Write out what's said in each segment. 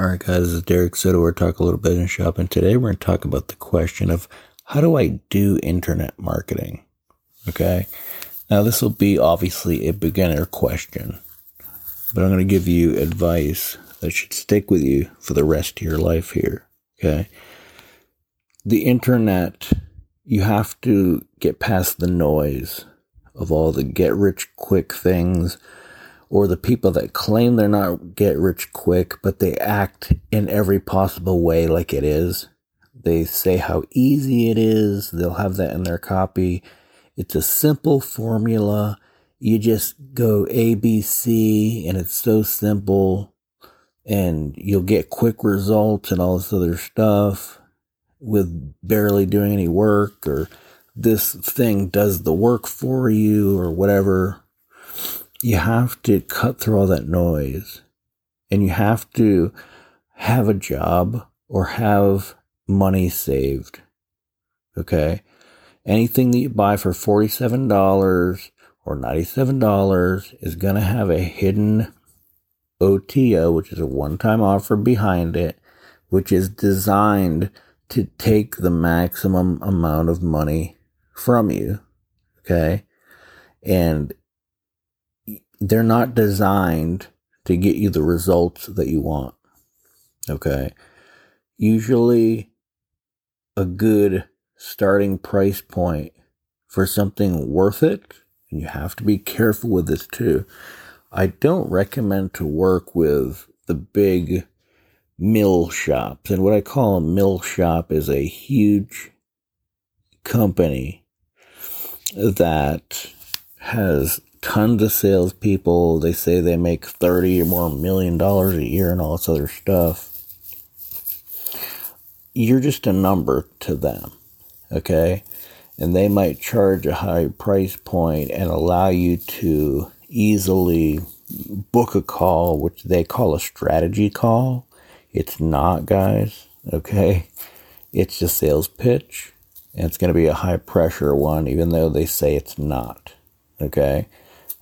All right, guys, this is Derek Soto. We're talking a little bit in shopping. Today, we're going to talk about the question of how do I do internet marketing? Okay. Now, this will be obviously a beginner question, but I'm going to give you advice that should stick with you for the rest of your life here. Okay. The internet, you have to get past the noise of all the get rich quick things or the people that claim they're not get rich quick, but they act in every possible way like it is. They say how easy it is. They'll have that in their copy. It's a simple formula. You just go A, B, C, and it's so simple. And you'll get quick results and all this other stuff with barely doing any work, or this thing does the work for you, or whatever you have to cut through all that noise and you have to have a job or have money saved. Okay. Anything that you buy for $47 or $97 is going to have a hidden OTO, which is a one time offer behind it, which is designed to take the maximum amount of money from you. Okay. And they're not designed to get you the results that you want. Okay. Usually, a good starting price point for something worth it, and you have to be careful with this too. I don't recommend to work with the big mill shops. And what I call a mill shop is a huge company that has tons of salespeople. They say they make 30 or more million dollars a year and all this other stuff. You're just a number to them, okay? And they might charge a high price point and allow you to easily book a call, which they call a strategy call. It's not, guys, okay? It's a sales pitch, and it's going to be a high pressure one, even though they say it's not, okay?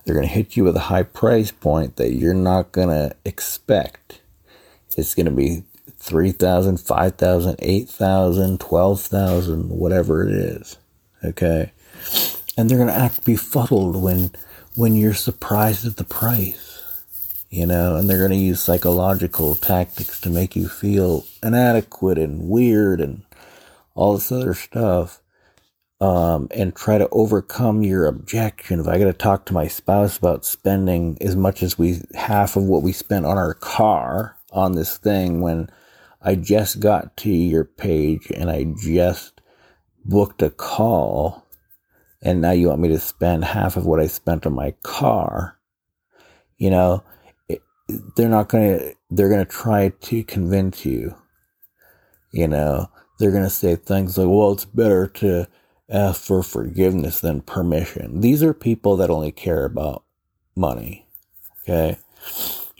They're going to hit you with a high price point that you're not going to expect. It's going to be 3,000, 5,000, 8,000, 12,000, whatever it is. Okay. And they're going to act befuddled when, when you're surprised at the price, you know, and they're going to use psychological tactics to make you feel inadequate and weird and all this other stuff um, and try to overcome your objection. If I got to talk to my spouse about spending as much as we half of what we spent on our car on this thing when I just got to your page and I just booked a call and now you want me to spend half of what I spent on my car, you know, it, they're not going to, they're going to try to convince you, you know, they're going to say things like, well, it's better to, ask for forgiveness than permission. These are people that only care about money. Okay.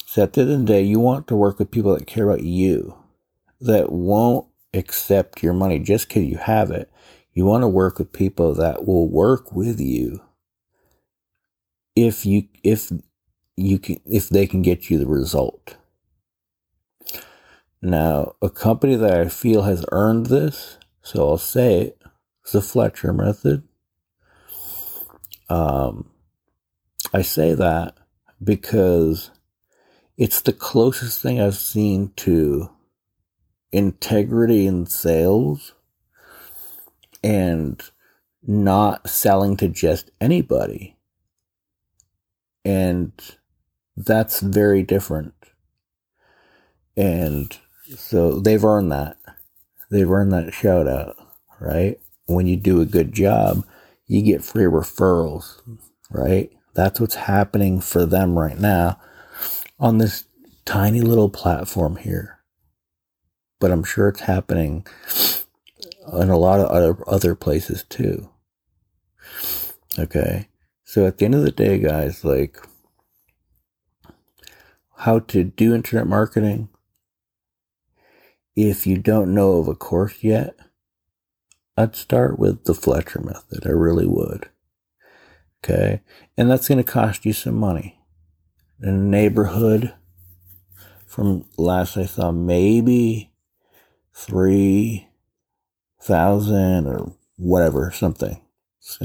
So at the end of the day, you want to work with people that care about you, that won't accept your money just because you have it. You want to work with people that will work with you if you if you can if they can get you the result. Now, a company that I feel has earned this, so I'll say it, the Fletcher method. Um, I say that because it's the closest thing I've seen to integrity in sales and not selling to just anybody. And that's very different. And so they've earned that. They've earned that shout out, right? When you do a good job, you get free referrals, right? That's what's happening for them right now on this tiny little platform here. But I'm sure it's happening in a lot of other, other places too. Okay. So at the end of the day, guys, like how to do internet marketing. If you don't know of a course yet, I'd start with the Fletcher method. I really would. Okay. And that's going to cost you some money. In a neighborhood, from last I saw, maybe three thousand or whatever, something. It's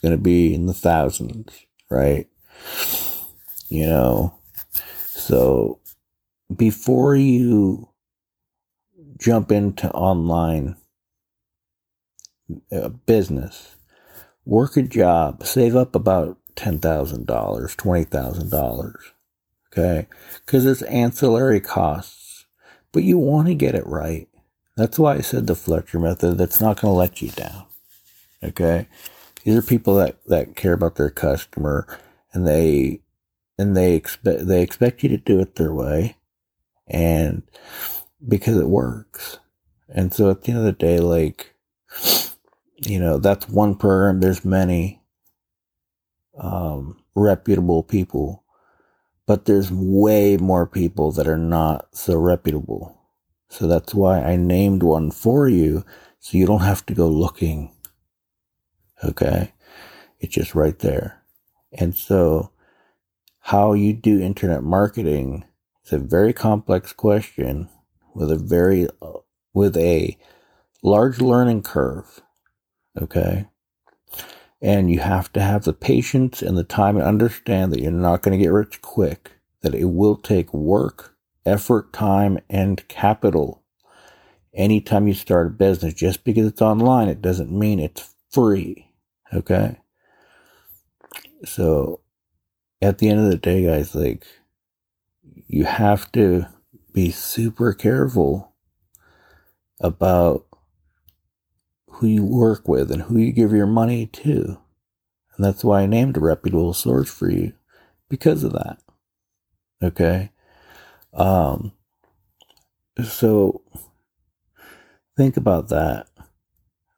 going to be in the thousands, right? You know, so before you jump into online uh, business, work a job, save up about $10,000, $20,000. Okay. Because it's ancillary costs, but you want to get it right. That's why I said the Fletcher method. That's not going to let you down. Okay. These are people that, that care about their customer and they, and they expect, they expect you to do it their way and because it works. And so at the end of the day, like, you know, that's one program. There's many, um, reputable people, but there's way more people that are not so reputable. So that's why I named one for you. So you don't have to go looking. Okay. It's just right there. And so how you do internet marketing is a very complex question with a very, uh, with a large learning curve. Okay. And you have to have the patience and the time and understand that you're not going to get rich quick, that it will take work, effort, time, and capital. Anytime you start a business, just because it's online, it doesn't mean it's free. Okay. So at the end of the day, guys, like you have to be super careful about who you work with and who you give your money to. And that's why I named a reputable source for you because of that. Okay. Um, so think about that.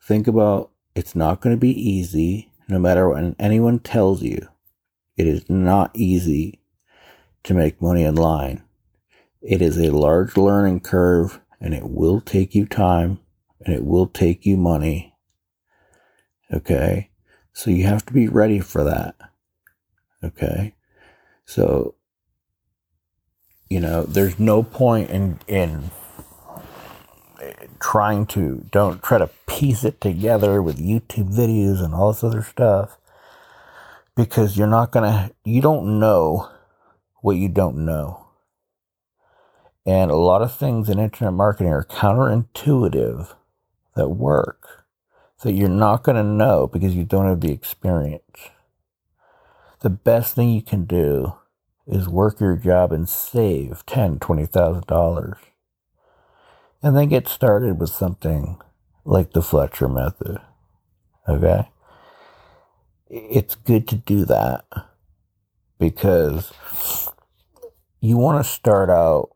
Think about it's not going to be easy no matter what anyone tells you. It is not easy to make money online. It is a large learning curve and it will take you time and it will take you money. Okay. So you have to be ready for that. Okay. So, you know, there's no point in, in eh, trying to, don't try to piece it together with YouTube videos and all this other stuff because you're not going to, you don't know what you don't know. And a lot of things in internet marketing are counterintuitive that work that you're not going to know because you don't have the experience. The best thing you can do is work your job and save ten, twenty thousand dollars, and then get started with something like the Fletcher method. Okay, it's good to do that because you want to start out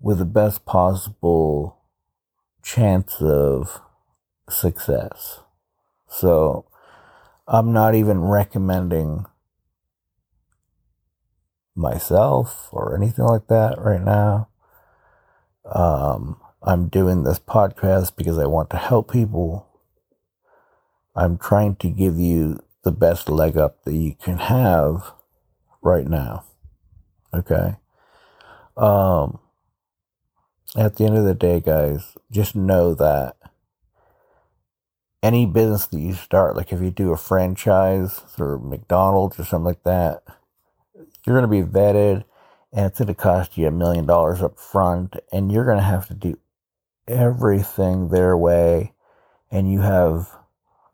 with the best possible chance of success. So I'm not even recommending myself or anything like that right now. Um, I'm doing this podcast because I want to help people. I'm trying to give you the best leg up that you can have right now. Okay. Um, at the end of the day, guys, just know that any business that you start, like if you do a franchise or McDonald's or something like that, you're going to be vetted and it's going to cost you a million dollars up front and you're going to have to do everything their way and you have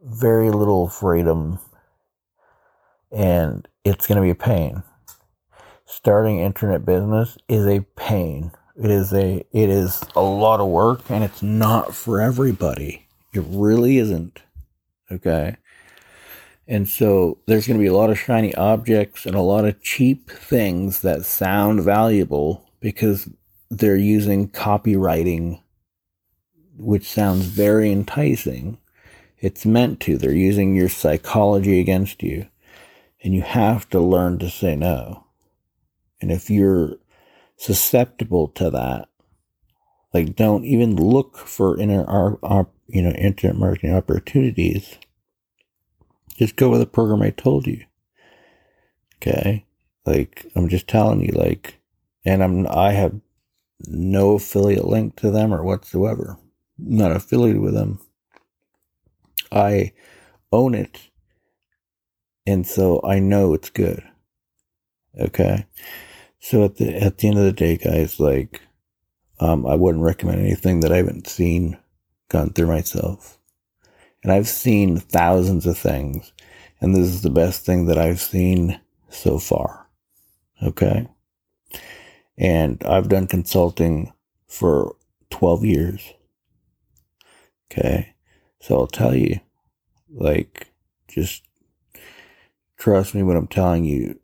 very little freedom and it's going to be a pain. Starting internet business is a pain. It is a it is a lot of work and it's not for everybody. It really isn't. Okay. And so there's going to be a lot of shiny objects and a lot of cheap things that sound valuable because they're using copywriting, which sounds very enticing. It's meant to. They're using your psychology against you. And you have to learn to say no. And if you're susceptible to that. Like, don't even look for inner, uh, you know, internet marketing opportunities. Just go with the program I told you. Okay. Like, I'm just telling you, like, and I'm I have no affiliate link to them or whatsoever. I'm not affiliated with them. I own it, and so I know it's good. Okay, so at the at the end of the day, guys, like, um, I wouldn't recommend anything that I haven't seen, gone through myself, and I've seen thousands of things, and this is the best thing that I've seen so far. Okay. And I've done consulting for 12 years. Okay. So I'll tell you, like, just trust me when I'm telling you.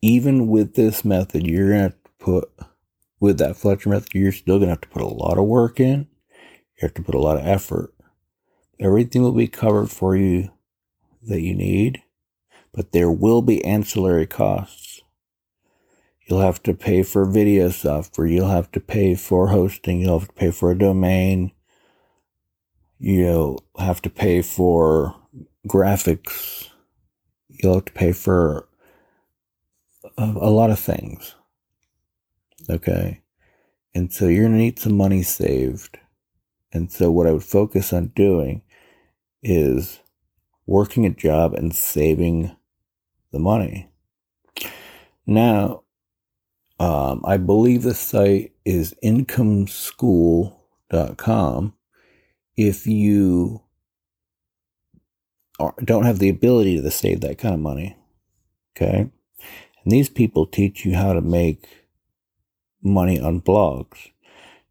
Even with this method, you're going to have to put, with that Fletcher method, you're still going to have to put a lot of work in. You have to put a lot of effort. Everything will be covered for you that you need, but there will be ancillary costs. You'll have to pay for video software. You'll have to pay for hosting. You'll have to pay for a domain. You'll have to pay for graphics. You'll have to pay for a, a lot of things. Okay. And so you're going to need some money saved. And so what I would focus on doing is working a job and saving the money. Now, um, I believe the site is incomeschool.com. If you are, don't have the ability to save that kind of money, okay? And these people teach you how to make money on blogs.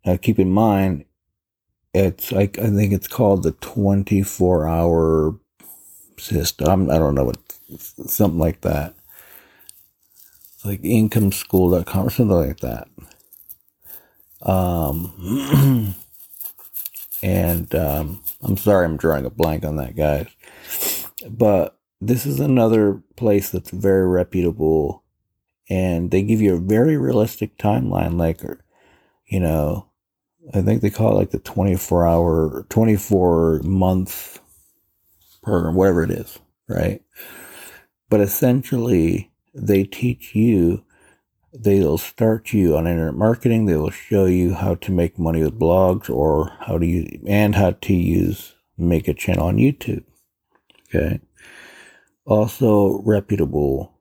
Now, keep in mind, it's like I think it's called the 24 hour system. I don't know what something like that like incomeschool.com or something like that. Um, and um, I'm sorry I'm drawing a blank on that, guys. But this is another place that's very reputable and they give you a very realistic timeline, like, you know, I think they call it like the 24 hour, 24 month program, whatever it is, right? But essentially, they teach you, they'll start you on internet marketing. They will show you how to make money with blogs or how to use, and how to use, make a channel on YouTube. Okay. Also reputable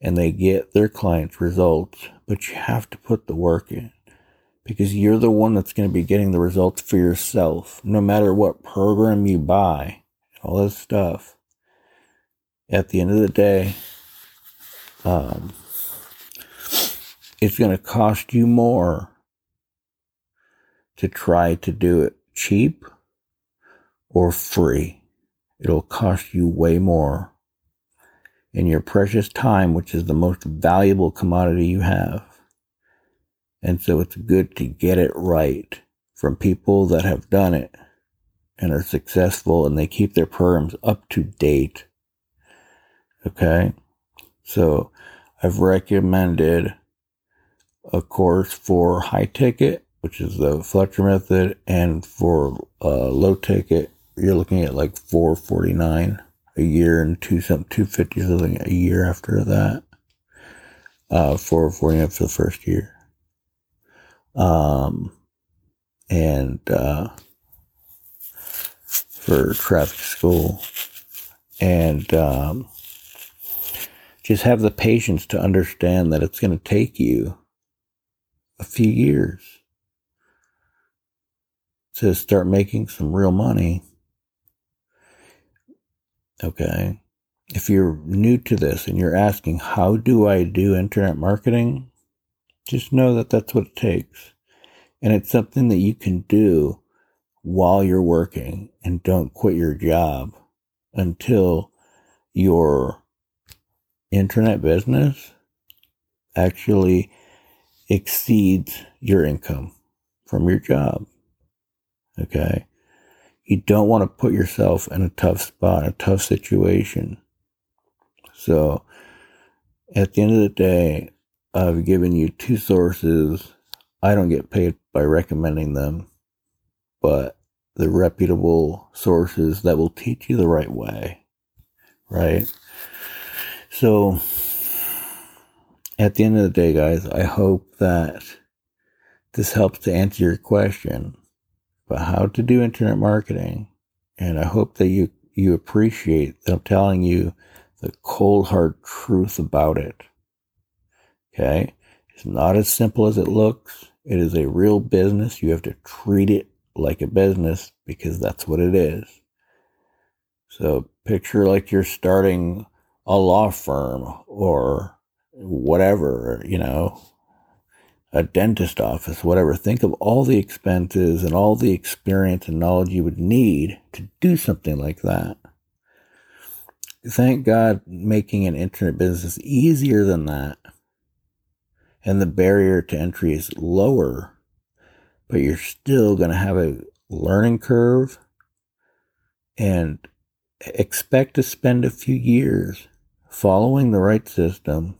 and they get their clients results, but you have to put the work in because you're the one that's going to be getting the results for yourself, no matter what program you buy, all this stuff. At the end of the day, um, it's going to cost you more to try to do it cheap or free. It'll cost you way more in your precious time, which is the most valuable commodity you have. And so it's good to get it right from people that have done it and are successful and they keep their programs up to date. Okay. So I've recommended a course for high ticket, which is the Fletcher method, and for uh, low ticket, you're looking at like 449 a year and two some 250 something a year after that. Uh, 449 for the first year. Um, and uh, for traffic school, and um, just have the patience to understand that it's going to take you a few years to start making some real money. Okay. If you're new to this and you're asking, how do I do internet marketing? Just know that that's what it takes. And it's something that you can do while you're working and don't quit your job until you're internet business actually exceeds your income from your job. Okay. You don't want to put yourself in a tough spot, a tough situation. So at the end of the day, I've given you two sources. I don't get paid by recommending them, but the reputable sources that will teach you the right way, right? So, at the end of the day, guys, I hope that this helps to answer your question about how to do internet marketing. And I hope that you, you appreciate that I'm telling you the cold hard truth about it. Okay. It's not as simple as it looks. It is a real business. You have to treat it like a business because that's what it is. So picture like you're starting a law firm or whatever, you know, a dentist office, whatever. Think of all the expenses and all the experience and knowledge you would need to do something like that. Thank God making an internet business easier than that. And the barrier to entry is lower, but you're still going to have a learning curve and expect to spend a few years following the right system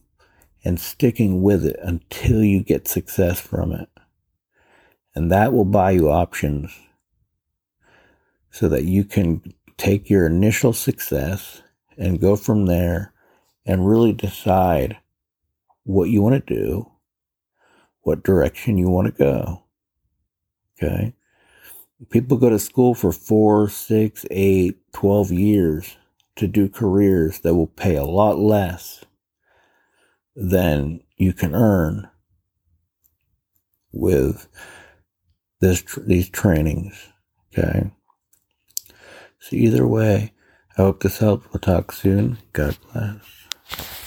and sticking with it until you get success from it. And that will buy you options so that you can take your initial success and go from there and really decide what you want to do, what direction you want to go. Okay. People go to school for four, six, eight, twelve years to do careers that will pay a lot less than you can earn with this these trainings. Okay. So either way, I hope this helps. We'll talk soon. God bless.